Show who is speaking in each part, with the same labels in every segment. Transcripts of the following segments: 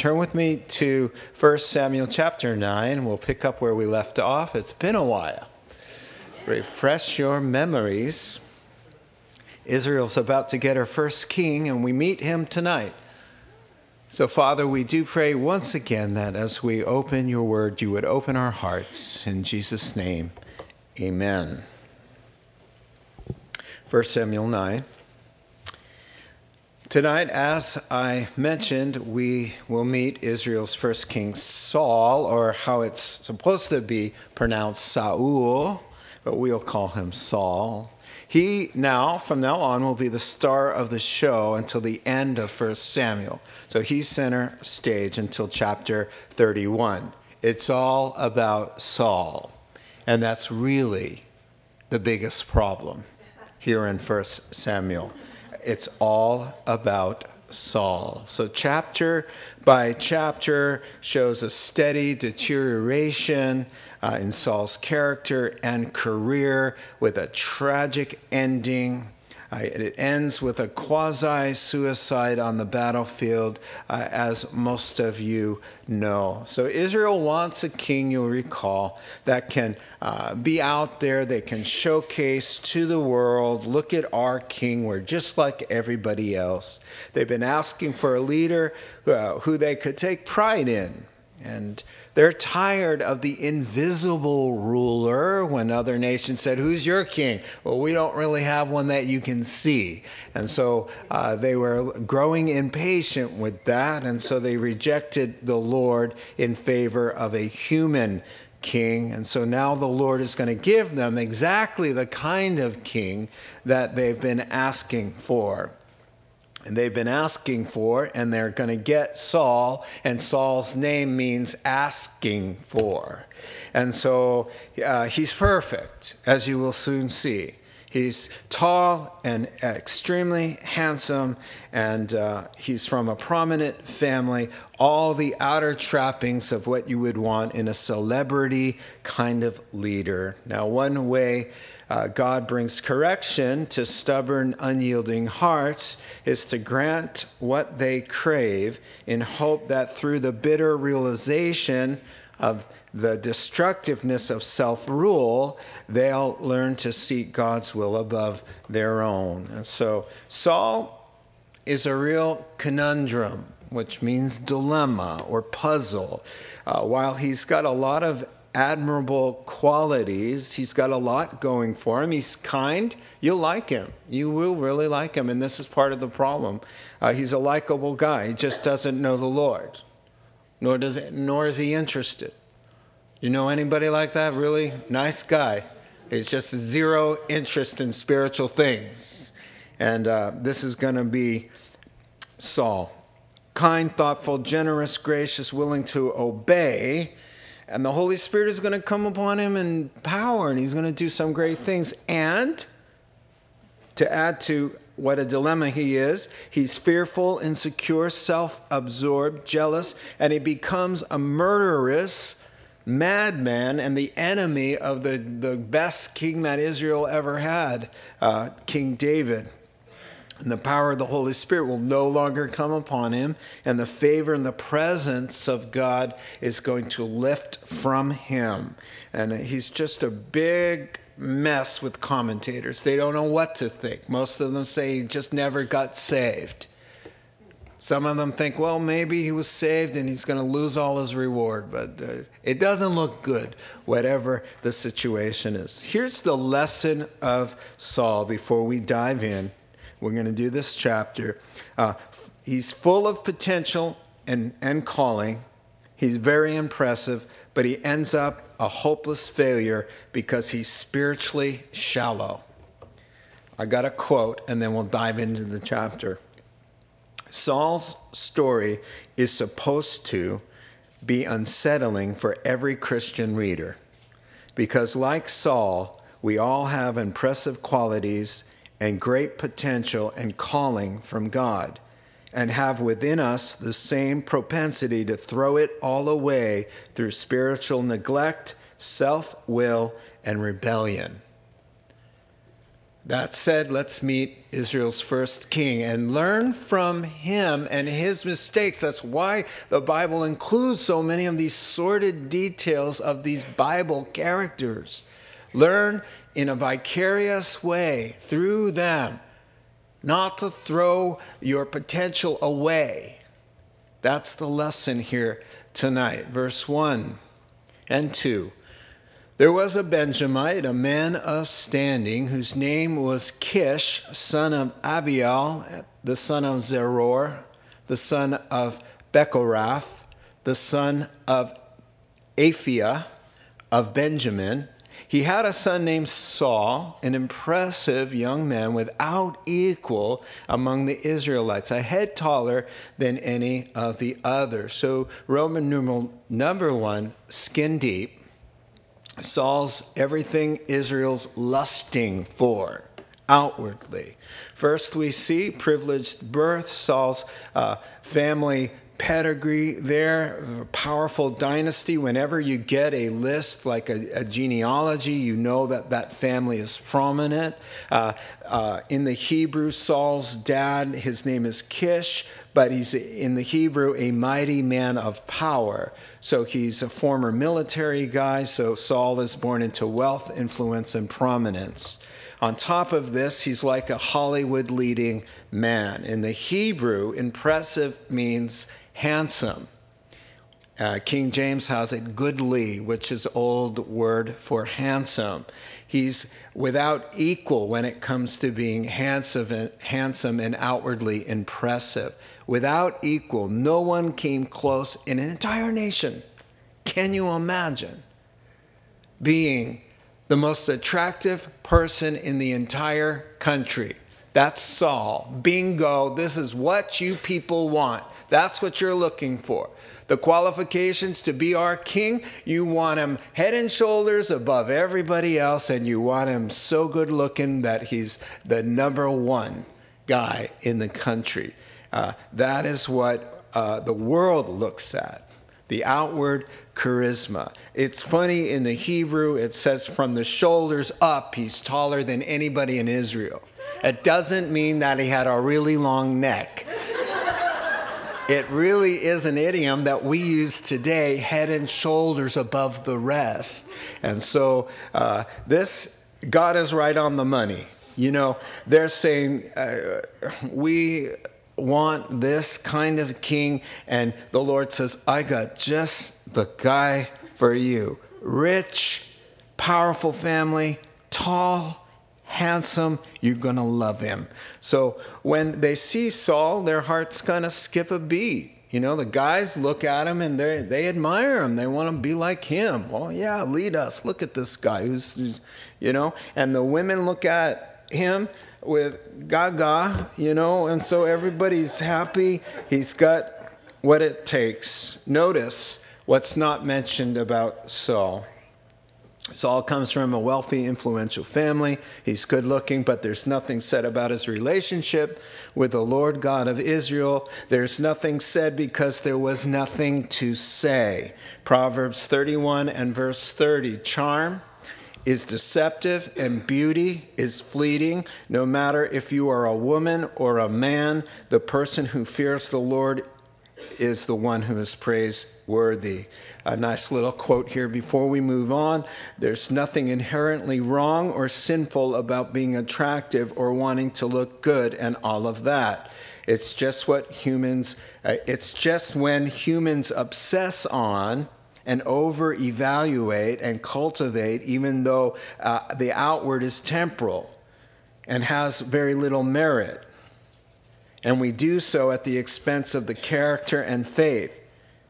Speaker 1: turn with me to 1 Samuel chapter 9. We'll pick up where we left off. It's been a while. Refresh your memories. Israel's about to get her first king, and we meet him tonight. So, Father, we do pray once again that as we open your word, you would open our hearts. In Jesus' name, amen. 1 Samuel 9. Tonight, as I mentioned, we will meet Israel's first king, Saul, or how it's supposed to be pronounced Saul, but we'll call him Saul. He now, from now on, will be the star of the show until the end of 1 Samuel. So he's center stage until chapter 31. It's all about Saul. And that's really the biggest problem here in 1 Samuel it's all about Saul. So, chapter by chapter shows a steady deterioration uh, in Saul's character and career with a tragic ending it ends with a quasi suicide on the battlefield, uh, as most of you know. So, Israel wants a king, you'll recall, that can uh, be out there, they can showcase to the world look at our king, we're just like everybody else. They've been asking for a leader uh, who they could take pride in. And they're tired of the invisible ruler when other nations said, Who's your king? Well, we don't really have one that you can see. And so uh, they were growing impatient with that. And so they rejected the Lord in favor of a human king. And so now the Lord is going to give them exactly the kind of king that they've been asking for and they've been asking for, and they're going to get Saul, and Saul's name means asking for. And so uh, he's perfect, as you will soon see. He's tall and extremely handsome, and uh, he's from a prominent family. All the outer trappings of what you would want in a celebrity kind of leader. Now, one way uh, God brings correction to stubborn, unyielding hearts is to grant what they crave in hope that through the bitter realization of the destructiveness of self rule, they'll learn to seek God's will above their own. And so Saul is a real conundrum, which means dilemma or puzzle. Uh, while he's got a lot of admirable qualities. He's got a lot going for him. He's kind. You'll like him. You will really like him. And this is part of the problem. Uh, he's a likable guy. He just doesn't know the Lord, nor, does it, nor is he interested. You know anybody like that? Really nice guy. He's just zero interest in spiritual things. And uh, this is going to be Saul. Kind, thoughtful, generous, gracious, willing to obey and the Holy Spirit is going to come upon him in power and he's going to do some great things. And to add to what a dilemma he is, he's fearful, insecure, self absorbed, jealous, and he becomes a murderous madman and the enemy of the, the best king that Israel ever had, uh, King David. And the power of the Holy Spirit will no longer come upon him, and the favor and the presence of God is going to lift from him. And he's just a big mess with commentators. They don't know what to think. Most of them say he just never got saved. Some of them think, well, maybe he was saved and he's going to lose all his reward, but uh, it doesn't look good, whatever the situation is. Here's the lesson of Saul before we dive in we're going to do this chapter. Uh, he's full of potential and, and calling. He's very impressive, but he ends up a hopeless failure because he's spiritually shallow. I got a quote, and then we'll dive into the chapter. Saul's story is supposed to be unsettling for every Christian reader because, like Saul, we all have impressive qualities and great potential and calling from God, and have within us the same propensity to throw it all away through spiritual neglect, self will, and rebellion. That said, let's meet Israel's first king and learn from him and his mistakes. That's why the Bible includes so many of these sordid details of these Bible characters. Learn in a vicarious way through them, not to throw your potential away. That's the lesson here tonight. Verse 1 and 2. There was a Benjamite, a man of standing, whose name was Kish, son of Abiel, the son of Zeror, the son of Bechorath, the son of Aphiah of Benjamin. He had a son named Saul, an impressive young man without equal among the Israelites, a head taller than any of the others. So, Roman numeral number one, skin deep Saul's everything Israel's lusting for outwardly. First, we see privileged birth, Saul's uh, family pedigree there, a powerful dynasty. Whenever you get a list like a, a genealogy, you know that that family is prominent. Uh, uh, in the Hebrew, Saul's dad, his name is Kish, but he's in the Hebrew a mighty man of power. So he's a former military guy, so Saul is born into wealth, influence, and prominence. On top of this, he's like a Hollywood leading man. In the Hebrew, impressive means handsome. Uh, King James has it goodly, which is old word for handsome. He's without equal when it comes to being handsome and, handsome and outwardly impressive. Without equal, no one came close in an entire nation. Can you imagine being the most attractive person in the entire country? That's Saul. Bingo. This is what you people want. That's what you're looking for. The qualifications to be our king, you want him head and shoulders above everybody else, and you want him so good looking that he's the number one guy in the country. Uh, that is what uh, the world looks at the outward charisma. It's funny in the Hebrew, it says from the shoulders up, he's taller than anybody in Israel. It doesn't mean that he had a really long neck. It really is an idiom that we use today, head and shoulders above the rest. And so uh, this, God is right on the money. You know, they're saying, uh, we want this kind of king. And the Lord says, I got just the guy for you. Rich, powerful family, tall, handsome, you're going to love him. So when they see Saul, their hearts kind of skip a beat. You know, the guys look at him and they they admire him. They want to be like him. Oh yeah, lead us. Look at this guy who's, who's you know. And the women look at him with gaga, you know, and so everybody's happy. He's got what it takes. Notice what's not mentioned about Saul. Saul comes from a wealthy, influential family. He's good looking, but there's nothing said about his relationship with the Lord God of Israel. There's nothing said because there was nothing to say. Proverbs 31 and verse 30 Charm is deceptive and beauty is fleeting. No matter if you are a woman or a man, the person who fears the Lord is the one who is praiseworthy a nice little quote here before we move on. There's nothing inherently wrong or sinful about being attractive or wanting to look good and all of that. It's just what humans, uh, it's just when humans obsess on and over evaluate and cultivate, even though uh, the outward is temporal and has very little merit. And we do so at the expense of the character and faith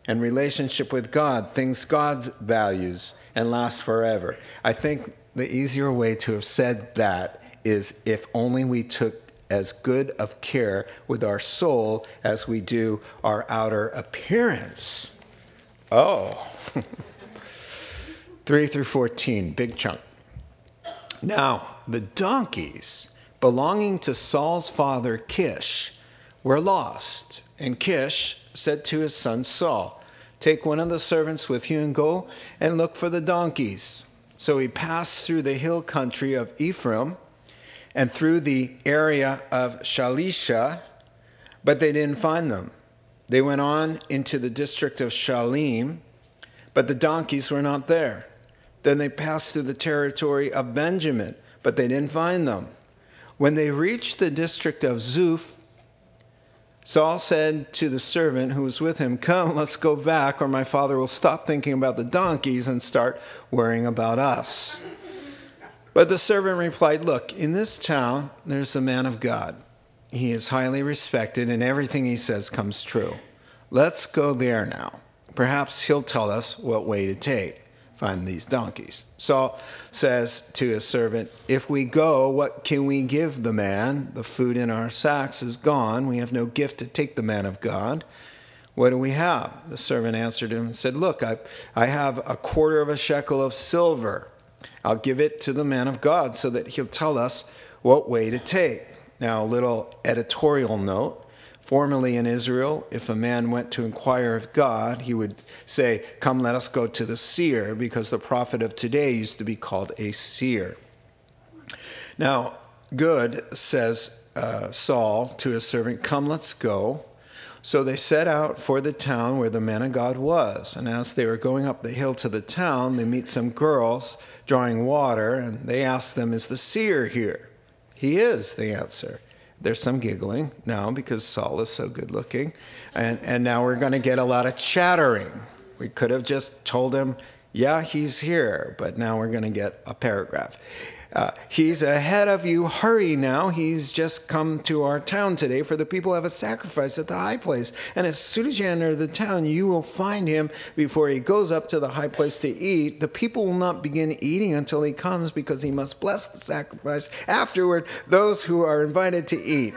Speaker 1: and relationship with God, things God's values and last forever. I think the easier way to have said that is if only we took as good of care with our soul as we do our outer appearance. Oh. 3 through 14, big chunk. Now, the donkeys belonging to Saul's father Kish were lost, and Kish said to his son Saul, Take one of the servants with you and go and look for the donkeys. So he passed through the hill country of Ephraim and through the area of Shalisha, but they didn't find them. They went on into the district of Shalim, but the donkeys were not there. Then they passed through the territory of Benjamin, but they didn't find them. When they reached the district of Zuph, Saul said to the servant who was with him, Come, let's go back, or my father will stop thinking about the donkeys and start worrying about us. But the servant replied, Look, in this town there's a man of God. He is highly respected, and everything he says comes true. Let's go there now. Perhaps he'll tell us what way to take. Find these donkeys. Saul says to his servant, If we go, what can we give the man? The food in our sacks is gone. We have no gift to take the man of God. What do we have? The servant answered him and said, Look, I, I have a quarter of a shekel of silver. I'll give it to the man of God so that he'll tell us what way to take. Now, a little editorial note. Formerly in Israel, if a man went to inquire of God, he would say, Come, let us go to the seer, because the prophet of today used to be called a seer. Now, good, says uh, Saul to his servant, Come, let's go. So they set out for the town where the man of God was. And as they were going up the hill to the town, they meet some girls drawing water, and they ask them, Is the seer here? He is, they answer. There's some giggling now because Saul is so good looking. And, and now we're going to get a lot of chattering. We could have just told him, Yeah, he's here, but now we're going to get a paragraph. Uh, he's ahead of you. Hurry now. He's just come to our town today, for the people have a sacrifice at the high place. And as soon as you enter the town, you will find him before he goes up to the high place to eat. The people will not begin eating until he comes, because he must bless the sacrifice. Afterward, those who are invited to eat.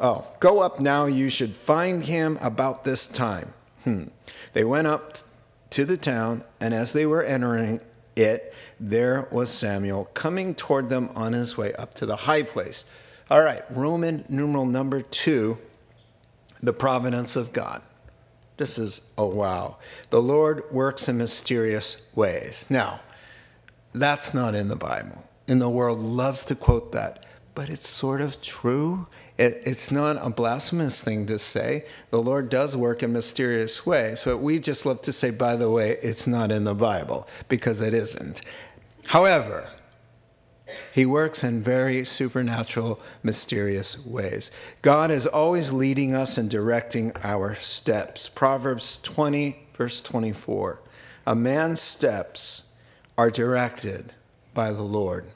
Speaker 1: Oh, go up now. You should find him about this time. Hmm. They went up to the town, and as they were entering it, there was Samuel coming toward them on his way up to the high place. All right, Roman numeral number two, the providence of God. This is, a wow. The Lord works in mysterious ways. Now, that's not in the Bible. And the world loves to quote that, but it's sort of true. It, it's not a blasphemous thing to say. The Lord does work in mysterious ways, but we just love to say, by the way, it's not in the Bible, because it isn't. However, he works in very supernatural, mysterious ways. God is always leading us and directing our steps. Proverbs 20, verse 24. A man's steps are directed by the Lord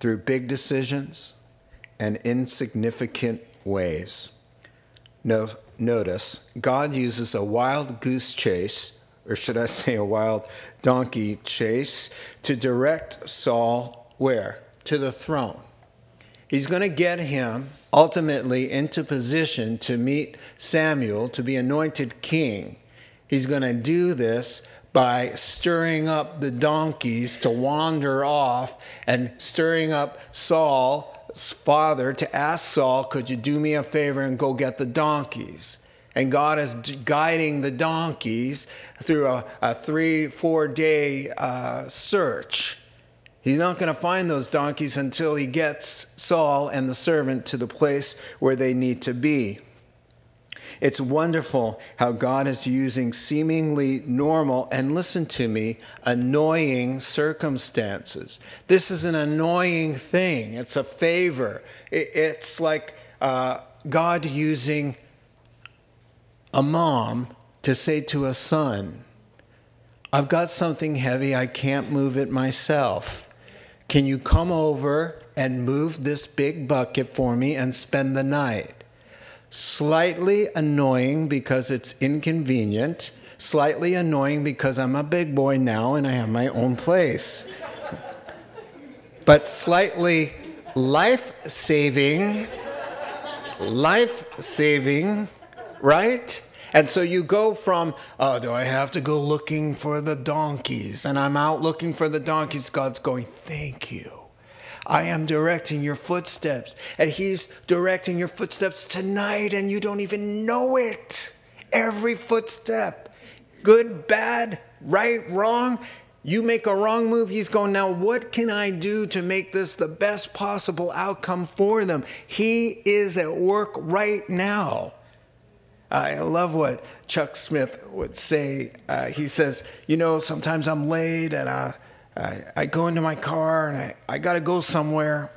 Speaker 1: through big decisions and insignificant ways. No, notice, God uses a wild goose chase or should I say a wild donkey chase, to direct Saul where? To the throne. He's going to get him ultimately into position to meet Samuel to be anointed king. He's going to do this by stirring up the donkeys to wander off and stirring up Saul's father to ask Saul, Could you do me a favor and go get the donkeys? And God is guiding the donkeys through a, a three, four day uh, search. He's not going to find those donkeys until he gets Saul and the servant to the place where they need to be. It's wonderful how God is using seemingly normal, and listen to me, annoying circumstances. This is an annoying thing. It's a favor. It's like uh, God using a mom to say to a son, I've got something heavy, I can't move it myself. Can you come over and move this big bucket for me and spend the night? Slightly annoying because it's inconvenient, slightly annoying because I'm a big boy now and I have my own place. But slightly life saving, life saving right? And so you go from, oh, do I have to go looking for the donkeys? And I'm out looking for the donkeys. God's going, thank you. I am directing your footsteps. And He's directing your footsteps tonight, and you don't even know it. Every footstep, good, bad, right, wrong, You make a wrong move, he's going, now what can I do to make this the best possible outcome for them? He is at work right now. I love what Chuck Smith would say. Uh, he says, You know, sometimes I'm late and I, I, I go into my car and I, I got to go somewhere.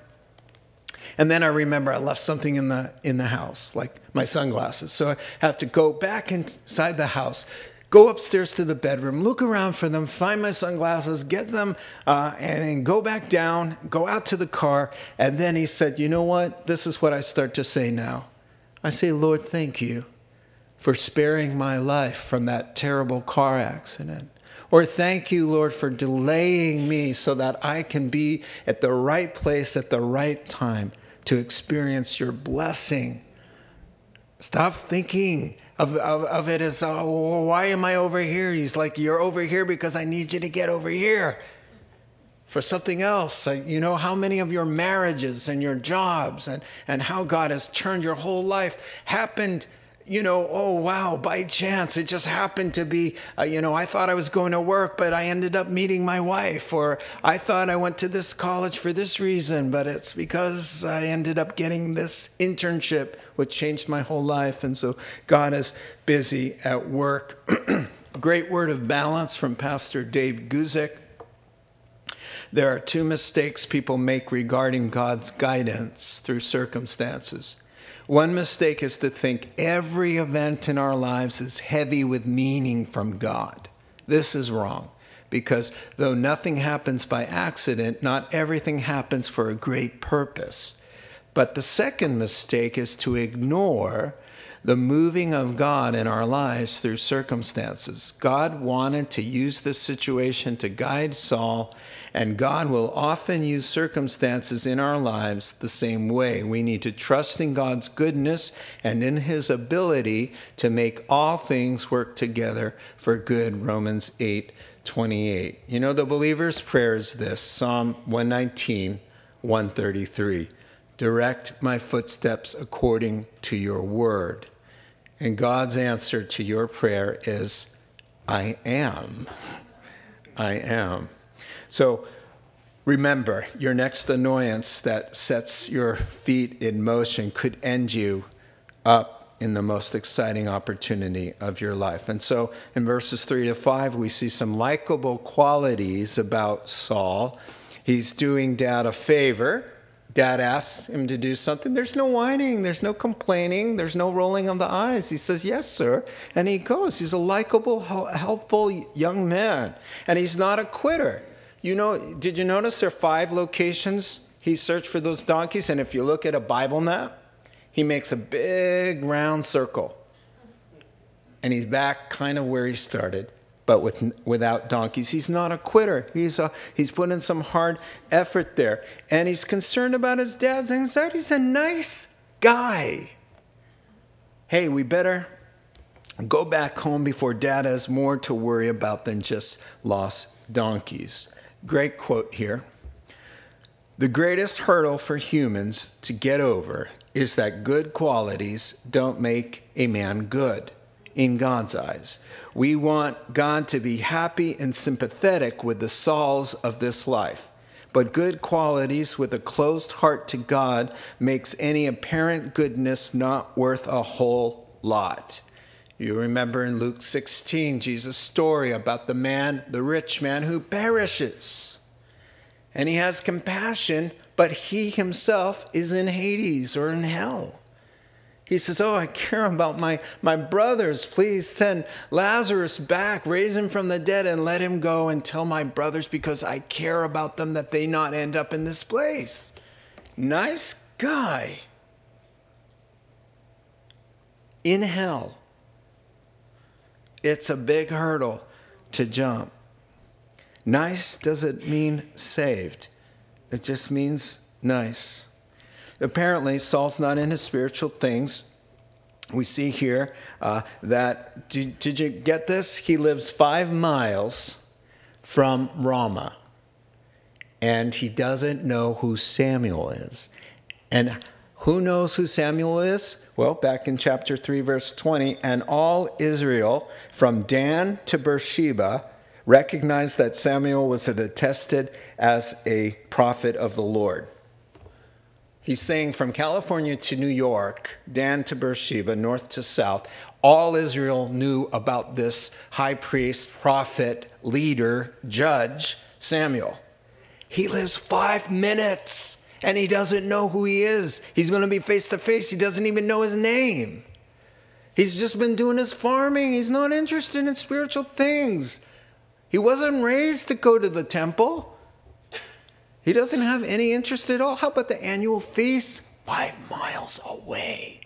Speaker 1: And then I remember I left something in the, in the house, like my sunglasses. So I have to go back inside the house, go upstairs to the bedroom, look around for them, find my sunglasses, get them, uh, and, and go back down, go out to the car. And then he said, You know what? This is what I start to say now. I say, Lord, thank you for sparing my life from that terrible car accident. Or thank you, Lord, for delaying me so that I can be at the right place at the right time to experience your blessing. Stop thinking of, of, of it as, oh, why am I over here? He's like, you're over here because I need you to get over here for something else. Uh, you know, how many of your marriages and your jobs and, and how God has turned your whole life happened you know, oh wow, by chance, it just happened to be, uh, you know, I thought I was going to work, but I ended up meeting my wife, or I thought I went to this college for this reason, but it's because I ended up getting this internship, which changed my whole life. And so God is busy at work. Great word of balance from Pastor Dave Guzik. There are two mistakes people make regarding God's guidance through circumstances. One mistake is to think every event in our lives is heavy with meaning from God. This is wrong because though nothing happens by accident, not everything happens for a great purpose. But the second mistake is to ignore the moving of God in our lives through circumstances. God wanted to use this situation to guide Saul, and God will often use circumstances in our lives the same way. We need to trust in God's goodness and in his ability to make all things work together for good. Romans 8 28. You know, the believer's prayer is this Psalm 119, 133. Direct my footsteps according to your word. And God's answer to your prayer is, I am. I am. So remember, your next annoyance that sets your feet in motion could end you up in the most exciting opportunity of your life. And so in verses 3 to 5, we see some likable qualities about Saul. He's doing dad a favor Dad asks him to do something. There's no whining, there's no complaining, there's no rolling of the eyes. He says, Yes, sir. And he goes. He's a likable, helpful young man. And he's not a quitter. You know, did you notice there are five locations he searched for those donkeys? And if you look at a Bible map, he makes a big round circle. And he's back kind of where he started but with, without donkeys. He's not a quitter. He's, a, he's put in some hard effort there. And he's concerned about his dad's anxiety. He's a nice guy. Hey, we better go back home before dad has more to worry about than just lost donkeys. Great quote here. The greatest hurdle for humans to get over is that good qualities don't make a man good in God's eyes. We want God to be happy and sympathetic with the Sauls of this life. But good qualities with a closed heart to God makes any apparent goodness not worth a whole lot. You remember in Luke 16, Jesus' story about the man, the rich man who perishes. And he has compassion, but he himself is in Hades or in hell. He says, Oh, I care about my, my brothers. Please send Lazarus back, raise him from the dead, and let him go and tell my brothers because I care about them that they not end up in this place. Nice guy. In hell, it's a big hurdle to jump. Nice doesn't mean saved, it just means nice. Apparently, Saul's not into spiritual things. We see here uh, that, did, did you get this? He lives five miles from Ramah, and he doesn't know who Samuel is. And who knows who Samuel is? Well, back in chapter 3, verse 20, and all Israel from Dan to Beersheba recognized that Samuel was attested as a prophet of the Lord. He's saying from California to New York, Dan to Beersheba, north to south, all Israel knew about this high priest, prophet, leader, judge, Samuel. He lives five minutes and he doesn't know who he is. He's going to be face to face. He doesn't even know his name. He's just been doing his farming. He's not interested in spiritual things. He wasn't raised to go to the temple. He doesn't have any interest at all. How about the annual feast? Five miles away.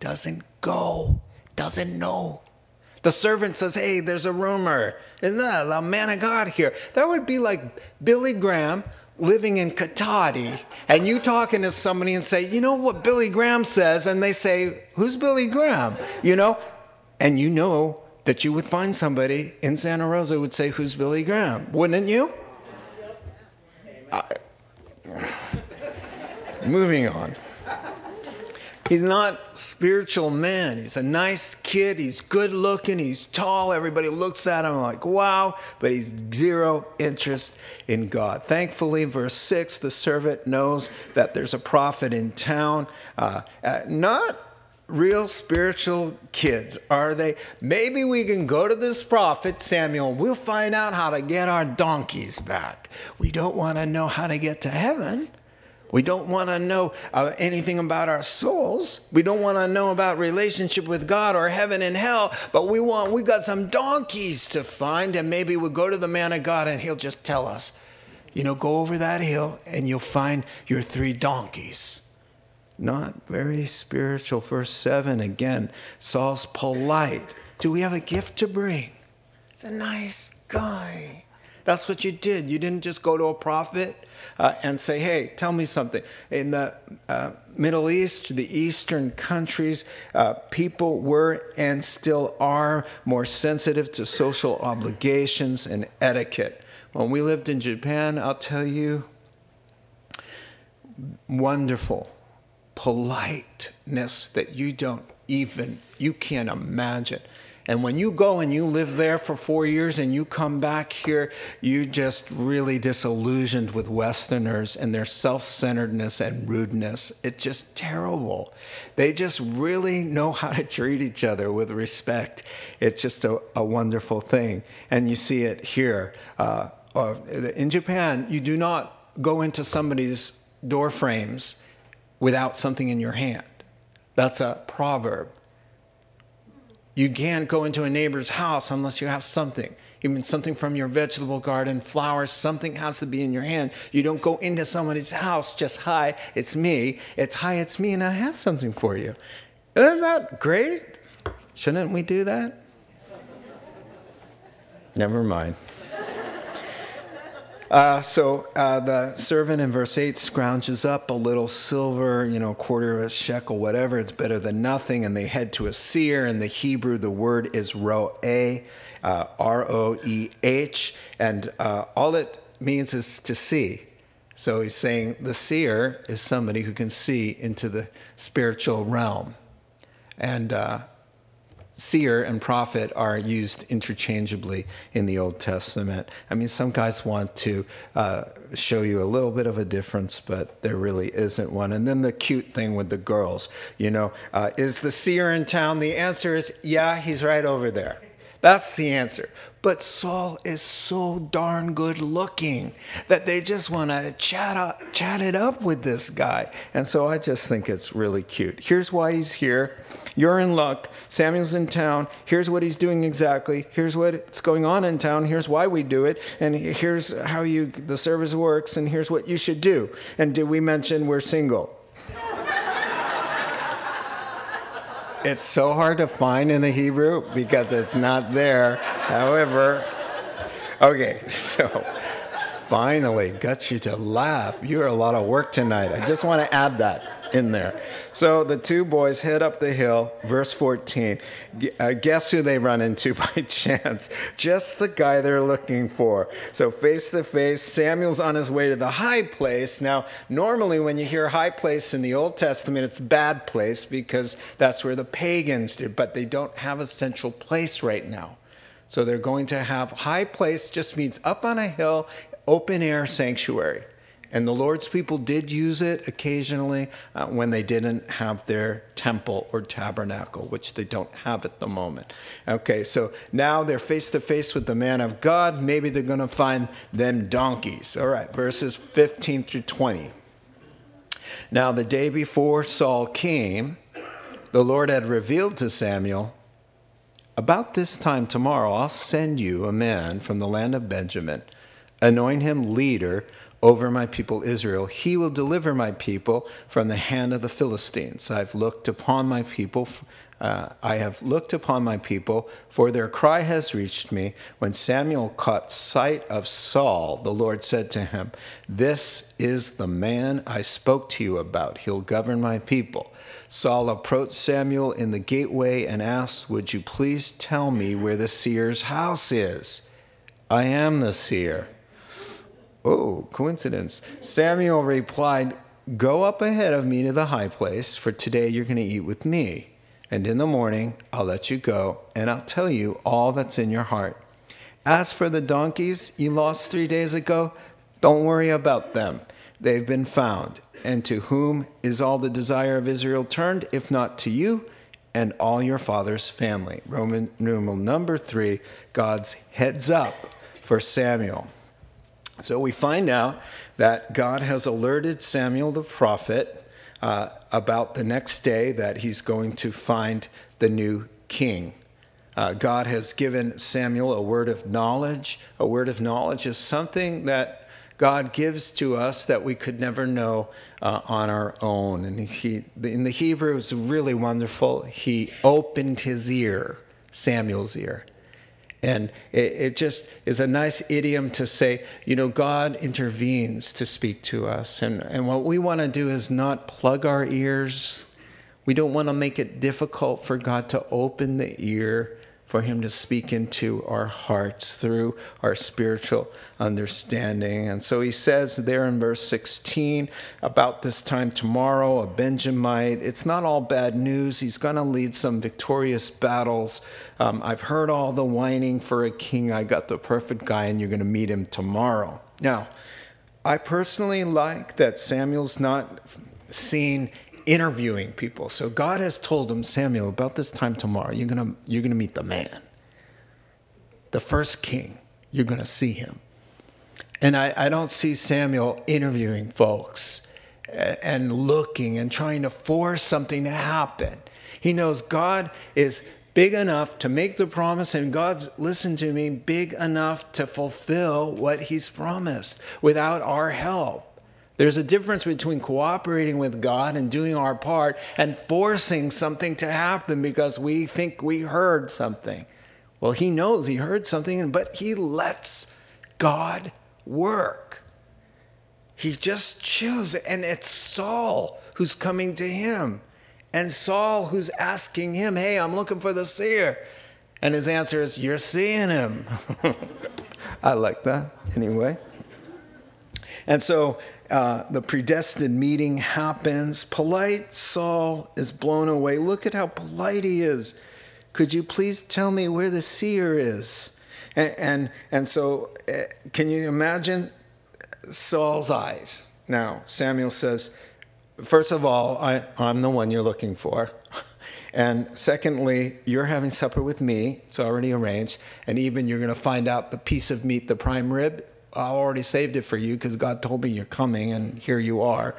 Speaker 1: Doesn't go doesn't know. The servant says, Hey, there's a rumor. Isn't that a man of God here? That would be like Billy Graham living in Cotati and you talking to somebody and say, You know what Billy Graham says? And they say, Who's Billy Graham? You know? And you know that you would find somebody in Santa Rosa would say, Who's Billy Graham? Wouldn't you? I, moving on. He's not spiritual man. He's a nice kid. He's good looking. He's tall. Everybody looks at him like, wow, but he's zero interest in God. Thankfully, verse 6, the servant knows that there's a prophet in town. Uh, uh, not real spiritual kids, are they? Maybe we can go to this prophet, Samuel. We'll find out how to get our donkeys back. We don't want to know how to get to heaven. We don't want to know uh, anything about our souls. We don't want to know about relationship with God or heaven and hell, but we want we got some donkeys to find and maybe we'll go to the man of God and he'll just tell us, you know, go over that hill and you'll find your three donkeys. Not very spiritual. Verse 7 again, Saul's polite. Do we have a gift to bring? It's a nice guy. That's what you did. You didn't just go to a prophet uh, and say, hey, tell me something. In the uh, Middle East, the Eastern countries, uh, people were and still are more sensitive to social obligations and etiquette. When we lived in Japan, I'll tell you, wonderful politeness that you don't even, you can't imagine. And when you go and you live there for four years and you come back here, you just really disillusioned with Westerners and their self centeredness and rudeness. It's just terrible. They just really know how to treat each other with respect. It's just a, a wonderful thing. And you see it here. Uh, uh, in Japan, you do not go into somebody's door frames without something in your hand. That's a proverb. You can't go into a neighbor's house unless you have something. Even something from your vegetable garden, flowers, something has to be in your hand. You don't go into somebody's house just, hi, it's me. It's, hi, it's me, and I have something for you. Isn't that great? Shouldn't we do that? Never mind. Uh, so uh, the servant in verse 8 scrounges up a little silver, you know, quarter of a shekel, whatever. It's better than nothing. And they head to a seer. In the Hebrew, the word is roeh, uh, R O E H. And uh, all it means is to see. So he's saying the seer is somebody who can see into the spiritual realm. And uh, seer and prophet are used interchangeably in the Old Testament. I mean, some guys want to uh, show you a little bit of a difference, but there really isn't one. And then the cute thing with the girls, you know, uh, is the seer in town? The answer is yeah, he's right over there. That's the answer. But Saul is so darn good looking that they just want to chat, chat it up with this guy. And so I just think it's really cute. Here's why he's here. You're in luck. Samuel's in town. Here's what he's doing exactly. Here's what's going on in town. Here's why we do it. And here's how you the service works. And here's what you should do. And did we mention we're single? it's so hard to find in the Hebrew because it's not there. However, okay, so finally got you to laugh. You're a lot of work tonight. I just want to add that in there. So the two boys head up the hill, verse 14. Uh, guess who they run into by chance? Just the guy they're looking for. So face to face, Samuel's on his way to the high place. Now, normally when you hear high place in the Old Testament, it's bad place because that's where the pagans did, but they don't have a central place right now. So they're going to have high place, just means up on a hill, open air sanctuary. And the Lord's people did use it occasionally uh, when they didn't have their temple or tabernacle, which they don't have at the moment. Okay, so now they're face to face with the man of God. Maybe they're going to find them donkeys. All right, verses 15 through 20. Now, the day before Saul came, the Lord had revealed to Samuel, About this time tomorrow, I'll send you a man from the land of Benjamin, anoint him leader over my people Israel. He will deliver my people from the hand of the Philistines. I've looked upon my people. Uh, I have looked upon my people, for their cry has reached me. When Samuel caught sight of Saul, the Lord said to him, This is the man I spoke to you about. He'll govern my people. Saul approached Samuel in the gateway and asked, Would you please tell me where the seer's house is? I am the seer. Oh, coincidence. Samuel replied, Go up ahead of me to the high place, for today you're going to eat with me. And in the morning, I'll let you go, and I'll tell you all that's in your heart. As for the donkeys you lost three days ago, don't worry about them. They've been found. And to whom is all the desire of Israel turned, if not to you and all your father's family? Roman numeral number three, God's heads up for Samuel. So we find out that God has alerted Samuel the prophet uh, about the next day that he's going to find the new king. Uh, God has given Samuel a word of knowledge. A word of knowledge is something that God gives to us that we could never know uh, on our own. And he, in the Hebrew, it's really wonderful. He opened his ear, Samuel's ear, and it, it, just is a nice idiom to say, you know, God intervenes to speak to us. And, and what we want to do is not plug our ears. We don't want to make it difficult for God to open the ear for him to speak into our hearts through our spiritual understanding. And so he says there in verse 16 about this time tomorrow, a Benjamite. It's not all bad news. He's going to lead some victorious battles. Um, I've heard all the whining for a king. I got the perfect guy, and you're going to meet him tomorrow. Now, I personally like that Samuel's not seen interviewing people. So God has told him, Samuel, about this time tomorrow, you're gonna you're gonna meet the man, the first king. You're gonna see him. And I, I don't see Samuel interviewing folks and looking and trying to force something to happen. He knows God is big enough to make the promise, and God's, listen to me, big enough to fulfill what He's promised without our help. There's a difference between cooperating with God and doing our part and forcing something to happen because we think we heard something. Well, he knows he heard something, but he lets God work. He just chooses, and it's Saul who's coming to him, and Saul who's asking him, Hey, I'm looking for the seer. And his answer is, You're seeing him. I like that anyway. And so uh, the predestined meeting happens. Polite Saul is blown away. Look at how polite he is. Could you please tell me where the seer is? And, and, and so, uh, can you imagine Saul's eyes? Now, Samuel says, First of all, I, I'm the one you're looking for. And secondly, you're having supper with me. It's already arranged. And even you're going to find out the piece of meat, the prime rib, I already saved it for you because God told me you're coming, and here you are.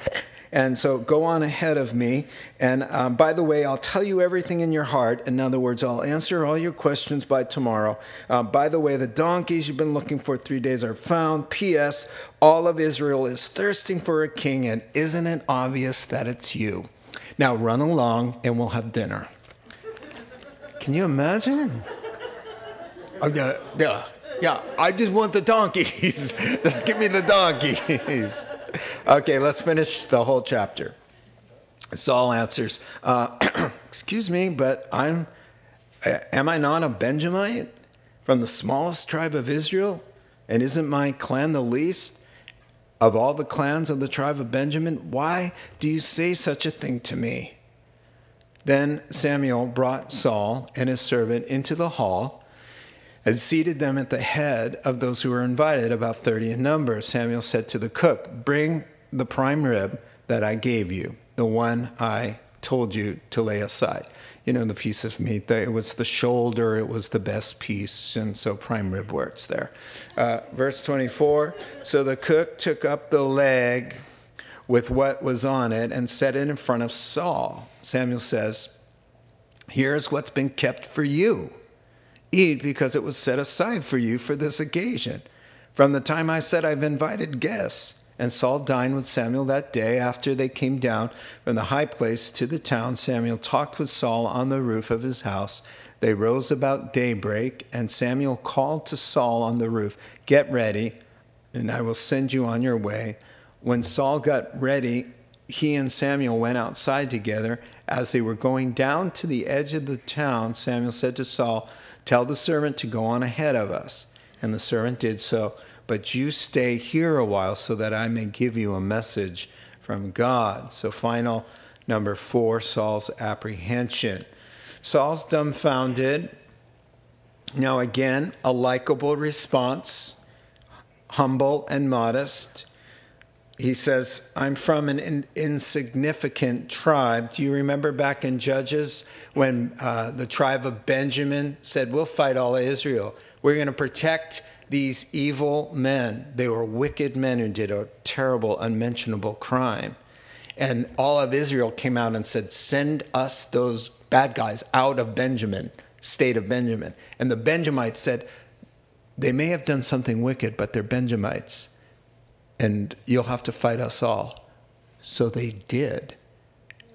Speaker 1: And so go on ahead of me. And um, by the way, I'll tell you everything in your heart. In other words, I'll answer all your questions by tomorrow. Uh, by the way, the donkeys you've been looking for three days are found. P.S. All of Israel is thirsting for a king, and isn't it obvious that it's you? Now run along and we'll have dinner. Can you imagine? Oh, yeah, yeah. I just want the donkeys. just give me the donkeys. okay, let's finish the whole chapter. Saul answers, uh, Excuse me, but I'm, uh, am I not a Benjamite from the smallest tribe of Israel? And isn't my clan the least of all the clans of the tribe of Benjamin? Why do you say such a thing to me? Then Samuel brought Saul and his servant into the hall and seated them at the head of those who were invited, about 30 in number. Samuel said to the cook, Bring the prime rib that I gave you, the one I told you to lay aside. You know, the piece of meat, it was the shoulder, it was the best piece, and so prime rib works there. Uh, verse 24 So the cook took up the leg with what was on it and set it in front of Saul. Samuel says, Here's what's been kept for you eat because it was set aside for you for this occasion. From the time I said I've invited guests. And Saul dined with Samuel that day after they came down from the high place to the town. Samuel talked with Saul on the roof of his house. They rose about daybreak, and Samuel called to Saul on the roof, Get ready, and I will send you on your way. When Saul got ready, he and Samuel went outside together. As they were going down to the edge of the town, Samuel said to Saul, Tell the servant to go on ahead of us. And the servant did so. But you stay here a while so that I may give you a message from God. So, final number four Saul's apprehension. Saul's dumbfounded. Now, again, a likable response, humble and modest he says, I'm from an in, insignificant tribe. Do you remember back in Judges when uh, the tribe of Benjamin said, We'll fight all of Israel? We're going to protect these evil men. They were wicked men who did a terrible, unmentionable crime. And all of Israel came out and said, Send us those bad guys out of Benjamin, state of Benjamin. And the Benjamites said, They may have done something wicked, but they're Benjamites and you'll have to fight us all. So they did,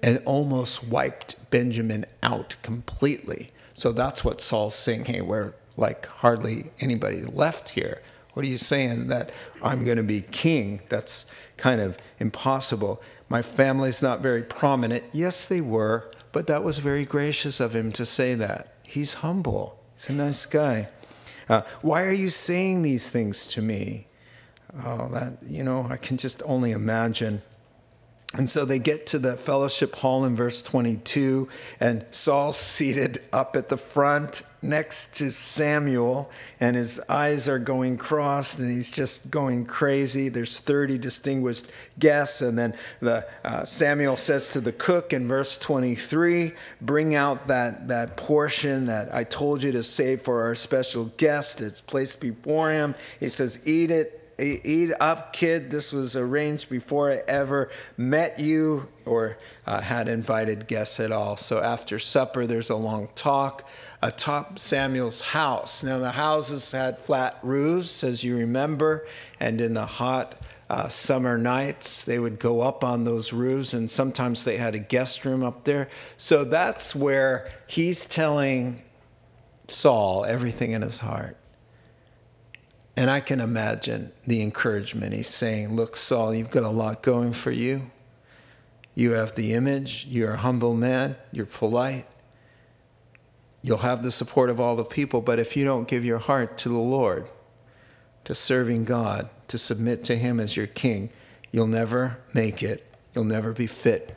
Speaker 1: and almost wiped Benjamin out completely. So that's what Saul's saying. Hey, we're like hardly anybody left here. What are you saying that I'm going to be king? That's kind of impossible. My family's not very prominent. Yes, they were, but that was very gracious of him to say that. He's humble, he's a nice guy. Uh, why are you saying these things to me? Oh, that, you know, I can just only imagine. And so they get to the fellowship hall in verse 22, and Saul's seated up at the front next to Samuel, and his eyes are going crossed, and he's just going crazy. There's 30 distinguished guests, and then the, uh, Samuel says to the cook in verse 23, Bring out that, that portion that I told you to save for our special guest. It's placed before him. He says, Eat it eat up, kid. This was arranged before I ever met you or uh, had invited guests at all. So after supper, there's a long talk atop Samuel's house. Now, the houses had flat roofs, as you remember, and in the hot uh, summer nights, they would go up on those roofs, and sometimes they had a guest room up there. So that's where he's telling Saul everything in his heart. And I can imagine the encouragement he's saying, Look, Saul, you've got a lot going for you. You have the image, you're a humble man, you're polite. You'll have the support of all the people, but if you don't give your heart to the Lord, to serving God, to submit to Him as your king, you'll never make it. You'll never be fit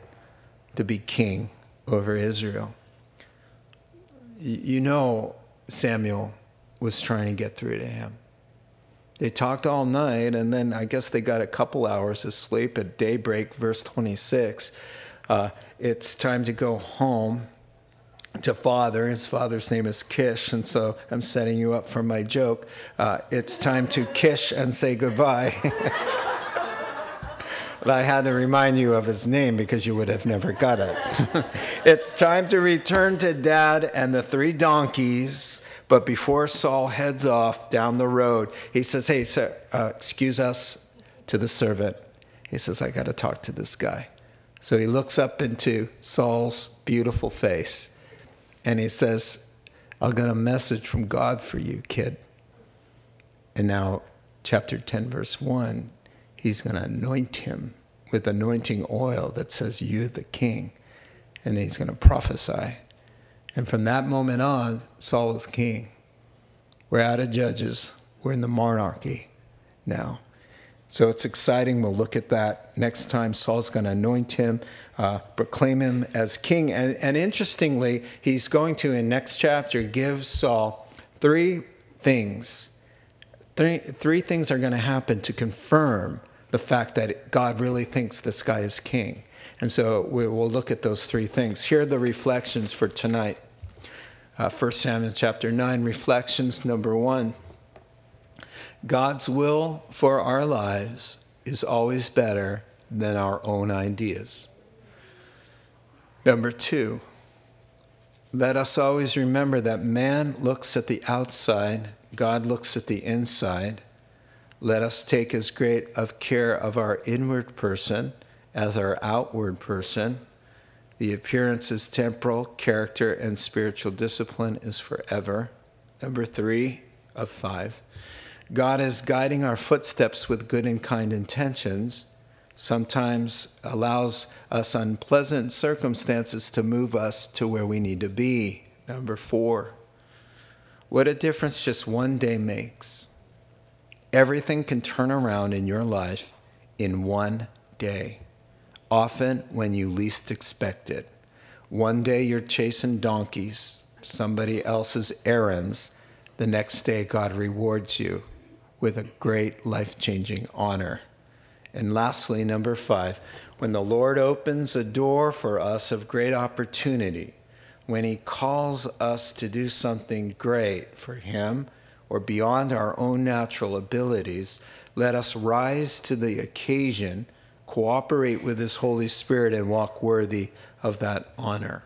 Speaker 1: to be king over Israel. You know, Samuel was trying to get through to him. They talked all night, and then I guess they got a couple hours of sleep at daybreak, verse 26. Uh, it's time to go home to father. His father's name is Kish, and so I'm setting you up for my joke. Uh, it's time to Kish and say goodbye. but I had to remind you of his name because you would have never got it. it's time to return to dad and the three donkeys but before Saul heads off down the road, he says, Hey, sir, uh, excuse us to the servant. He says, I got to talk to this guy. So he looks up into Saul's beautiful face and he says, I've got a message from God for you, kid. And now, chapter 10, verse 1, he's going to anoint him with anointing oil that says, You're the king. And he's going to prophesy. And from that moment on, Saul is king. We're out of judges. We're in the monarchy now. So it's exciting. We'll look at that next time. Saul's going to anoint him, uh, proclaim him as king. And, and interestingly, he's going to, in next chapter, give Saul three things. Three, three things are going to happen to confirm the fact that God really thinks this guy is king. And so we will look at those three things. Here are the reflections for tonight. Uh, 1 Samuel chapter 9, reflections number one God's will for our lives is always better than our own ideas. Number two, let us always remember that man looks at the outside, God looks at the inside. Let us take as great of care of our inward person as our outward person. The appearance is temporal, character and spiritual discipline is forever. Number three of five. God is guiding our footsteps with good and kind intentions, sometimes allows us unpleasant circumstances to move us to where we need to be. Number four. What a difference just one day makes. Everything can turn around in your life in one day, often when you least expect it. One day you're chasing donkeys, somebody else's errands. The next day, God rewards you with a great life changing honor. And lastly, number five, when the Lord opens a door for us of great opportunity, when He calls us to do something great for Him or beyond our own natural abilities, let us rise to the occasion, cooperate with His Holy Spirit, and walk worthy of that honor.